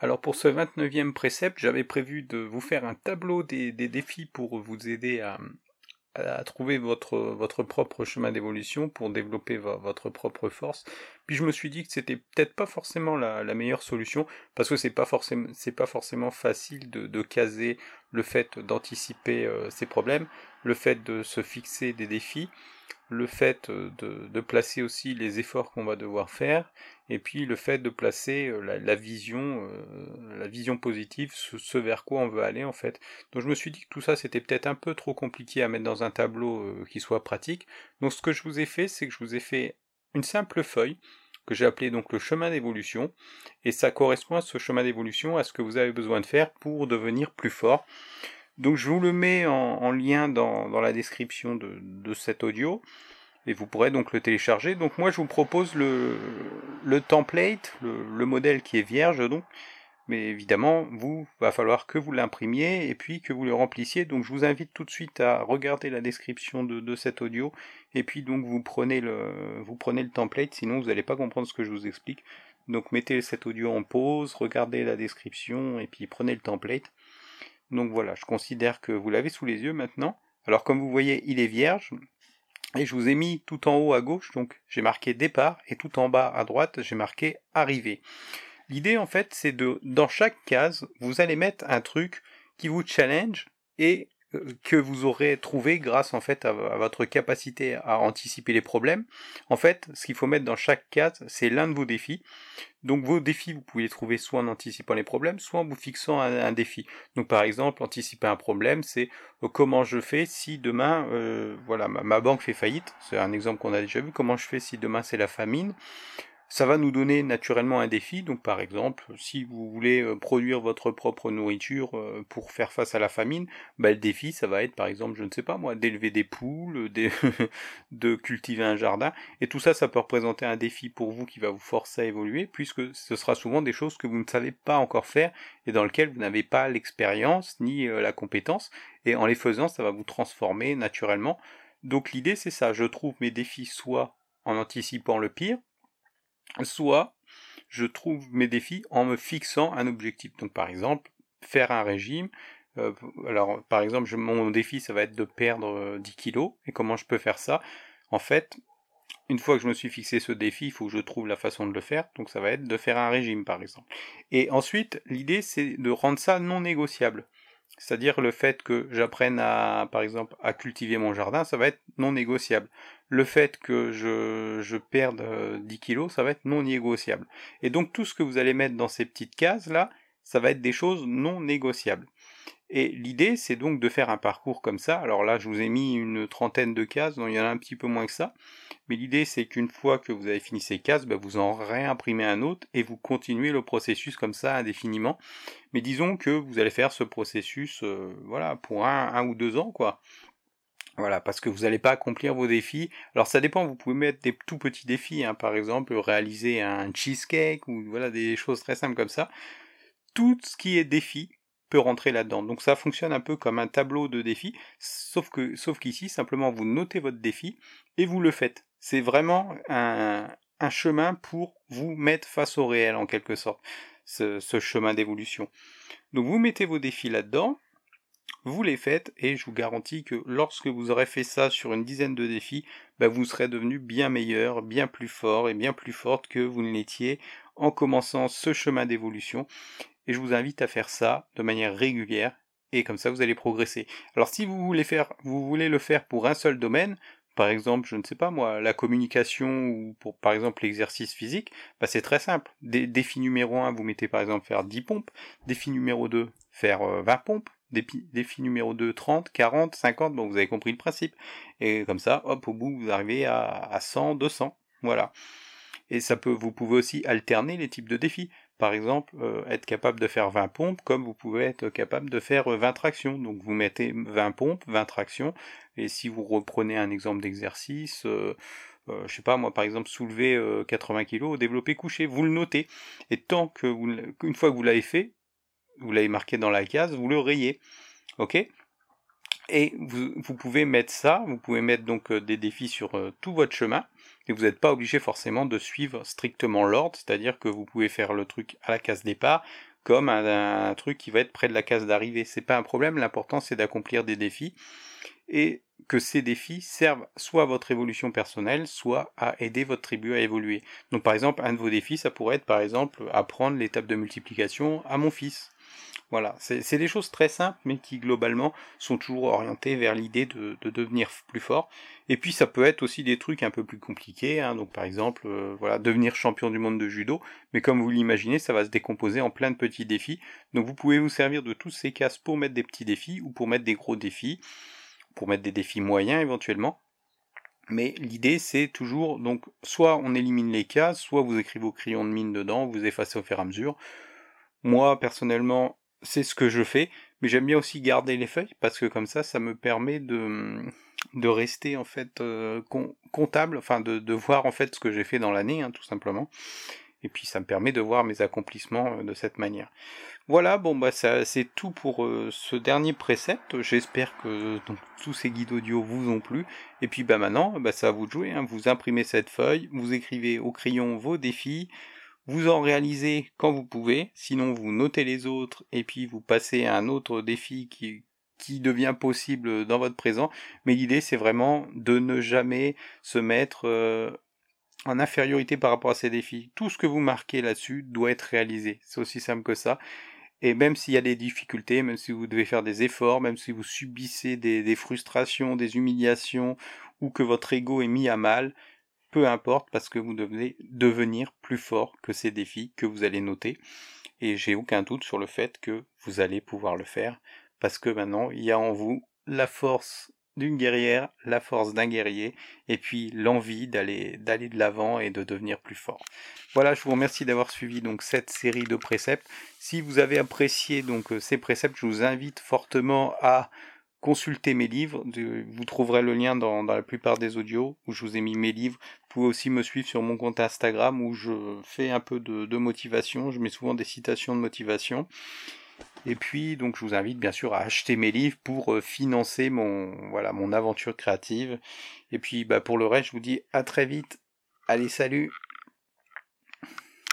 Alors pour ce 29e précepte, j'avais prévu de vous faire un tableau des, défis pour vous aider à, trouver votre, propre chemin d'évolution pour développer votre propre force. Puis je me suis dit que c'était peut-être pas forcément la, meilleure solution parce que c'est pas forcément pas forcément facile de, caser le fait d'anticiper euh, ces problèmes, le fait de se fixer des défis le fait euh, de, placer aussi les efforts qu'on va devoir faire, et puis le fait de placer euh, la, vision, euh, la vision positive, ce, vers quoi on veut aller en fait. Donc je me suis dit que tout ça c'était peut-être un peu trop compliqué à mettre dans un tableau qui soit pratique. Donc ce que je vous ai fait, c'est que je vous ai fait une simple feuille que j'ai appelée donc le chemin d'évolution, et ça correspond à ce chemin d'évolution, à ce que vous avez besoin de faire pour devenir plus fort. Donc je vous le mets en, lien dans, la description de, cet audio et vous pourrez donc le télécharger. Donc moi je vous propose le, template, le, modèle qui est vierge donc, mais évidemment vous va falloir que vous l'imprimiez et puis que vous le remplissiez. Donc je vous invite tout de suite à regarder la description de, cet audio et puis donc vous prenez le vous prenez le template, sinon vous n'allez pas comprendre ce que je vous explique. Donc mettez cet audio en pause, regardez la description et puis prenez le template. Donc voilà, je considère que vous l'avez sous les yeux maintenant. Alors comme vous voyez, il est vierge. Et je vous ai mis tout en haut à gauche, donc j'ai marqué départ, et tout en bas à droite, j'ai marqué arrivée. L'idée en fait, c'est de, dans chaque case, vous allez mettre un truc qui vous challenge et que vous aurez trouvé grâce en fait à, votre capacité à anticiper les problèmes. En fait, ce qu'il faut mettre dans chaque case, c'est l'un de vos défis. Donc vos défis, vous pouvez les trouver soit en anticipant les problèmes, soit en vous fixant un, défi. Donc par exemple, anticiper un problème, c'est euh, comment je fais si demain, euh, voilà, ma banque fait faillite. C'est un exemple qu'on a déjà vu. Comment je fais si demain c'est la famine? Ça va nous donner naturellement un défi. Donc par exemple, si vous voulez euh, produire votre propre nourriture euh, pour faire face à la famine, bah, le défi, ça va être par exemple, je ne sais pas moi, d'élever des poules, de cultiver un jardin. Et tout ça, ça peut représenter un défi pour vous qui va vous forcer à évoluer, puisque ce sera souvent des choses que vous ne savez pas encore faire et dans lesquelles vous n'avez pas l'expérience ni euh, la compétence. Et en les faisant, ça va vous transformer naturellement. Donc l'idée, c'est ça. Je trouve mes défis soit en anticipant le pire, soit je trouve mes défis en me fixant un objectif. Donc par exemple, faire un régime. Euh, alors par exemple, mon défi, ça va être de perdre 10 euh, kilos. Et comment je peux faire ça? En fait, une fois que je me suis fixé ce défi, il faut que je trouve la façon de le faire. Donc ça va être de faire un régime par exemple. Et ensuite, l'idée, c'est de rendre ça non négociable. C'est-à-dire le fait que j'apprenne à, par exemple, à cultiver mon jardin, ça va être non négociable. Le fait que je, je perde 10 euh, kilos, ça va être non négociable. Et donc tout ce que vous allez mettre dans ces petites cases là, ça va être des choses non négociables. Et l'idée, c'est donc de faire un parcours comme ça. Alors là, je vous ai mis une trentaine de cases, donc il y en a un petit peu moins que ça. Mais l'idée, c'est qu'une fois que vous avez fini ces cases, ben, vous en réimprimez un autre et vous continuez le processus comme ça indéfiniment. Mais disons que vous allez faire ce processus, euh, voilà, pour un, ou deux ans, quoi. Voilà, parce que vous n'allez pas accomplir vos défis. Alors ça dépend, vous pouvez mettre des tout petits défis, hein. par exemple réaliser un cheesecake ou voilà des choses très simples comme ça. Tout ce qui est défi, peut rentrer là-dedans. Donc ça fonctionne un peu comme un tableau de défis, sauf que sauf qu'ici simplement vous notez votre défi et vous le faites. C'est vraiment un, chemin pour vous mettre face au réel en quelque sorte, ce, chemin d'évolution. Donc vous mettez vos défis là-dedans, vous les faites et je vous garantis que lorsque vous aurez fait ça sur une dizaine de défis, ben vous serez devenu bien meilleur, bien plus fort et bien plus forte que vous ne l'étiez en commençant ce chemin d'évolution et je vous invite à faire ça de manière régulière et comme ça vous allez progresser. Alors si vous voulez faire, vous voulez le faire pour un seul domaine, par exemple, je ne sais pas moi, la communication ou par exemple l'exercice physique, bah c'est très simple. défi numéro 1, vous mettez par exemple faire 10 pompes, défi numéro 2, faire 20 euh, pompes, défi, numéro 2, 30, 40, 50, bon vous avez compris le principe. Et comme ça, hop, au bout vous arrivez à, à 100, 200, voilà. Et ça peut, vous pouvez aussi alterner les types de défis par exemple, euh, être capable de faire 20 pompes comme vous pouvez être capable de faire 20 tractions. Donc vous mettez 20 pompes, 20 tractions, et si vous reprenez un exemple d'exercice, euh, euh, je sais pas moi par exemple soulever 80 kg au développé couché, vous le notez. Et tant que vous, une fois que vous l'avez fait, vous l'avez marqué dans la case, vous le rayez. Ok? Et vous, pouvez mettre ça, vous pouvez mettre donc des défis sur tout votre chemin, et vous n'êtes pas obligé forcément de suivre strictement l'ordre, c'est-à-dire que vous pouvez faire le truc à la case départ, comme un, truc qui va être près de la case d'arrivée. C'est pas un problème, l'important c'est d'accomplir des défis et que ces défis servent soit à votre évolution personnelle, soit à aider votre tribu à évoluer. Donc par exemple, un de vos défis, ça pourrait être par exemple apprendre l'étape de multiplication à mon fils. Voilà, c'est des choses très simples, mais qui globalement sont toujours orientées vers l'idée de, devenir plus fort. Et puis ça peut être aussi des trucs un peu plus compliqués, hein. donc par exemple, euh, voilà, devenir champion du monde de judo. Mais comme vous l'imaginez, ça va se décomposer en plein de petits défis. Donc vous pouvez vous servir de tous ces cases pour mettre des petits défis ou pour mettre des gros défis, pour mettre des défis moyens éventuellement. Mais l'idée c'est toujours donc soit on élimine les cases, soit vous écrivez vos crayons de mine dedans, vous effacez au fur et à mesure. Moi personnellement, c'est ce que je fais, mais j'aime bien aussi garder les feuilles parce que comme ça, ça me permet de, de rester en fait euh, comptable, enfin de, de, voir en fait ce que j'ai fait dans l'année, hein, tout simplement. Et puis ça me permet de voir mes accomplissements euh, de cette manière. Voilà, bon bah c'est tout pour euh, ce dernier précepte. J'espère que donc, tous ces guides audio vous ont plu. Et puis bah maintenant, bah, ça à vous de jouer. Hein. Vous imprimez cette feuille, vous écrivez au crayon vos défis, vous en réalisez quand vous pouvez, sinon vous notez les autres et puis vous passez à un autre défi qui, qui devient possible dans votre présent. Mais l'idée c'est vraiment de ne jamais se mettre euh, en infériorité par rapport à ces défis. Tout ce que vous marquez là-dessus doit être réalisé. C'est aussi simple que ça. Et même s'il y a des difficultés, même si vous devez faire des efforts, même si vous subissez des, des frustrations, des humiliations, ou que votre ego est mis à mal, peu importe parce que vous devez devenir plus fort que ces défis que vous allez noter. Et j'ai aucun doute sur le fait que vous allez pouvoir le faire parce que maintenant il y a en vous la force d'une guerrière, la force d'un guerrier, et puis l'envie d'aller d'aller de l'avant et de devenir plus fort. Voilà, je vous remercie d'avoir suivi donc cette série de préceptes. Si vous avez apprécié donc euh, ces préceptes, je vous invite fortement à consultez mes livres. Vous trouverez le lien dans, la plupart des audios où je vous ai mis mes livres. Vous pouvez aussi me suivre sur mon compte Instagram où je fais un peu de, motivation. Je mets souvent des citations de motivation. Et puis, donc, je vous invite bien sûr à acheter mes livres pour euh, financer mon, voilà, mon aventure créative. Et puis, bah, pour le reste, je vous dis à très vite. Allez, salut!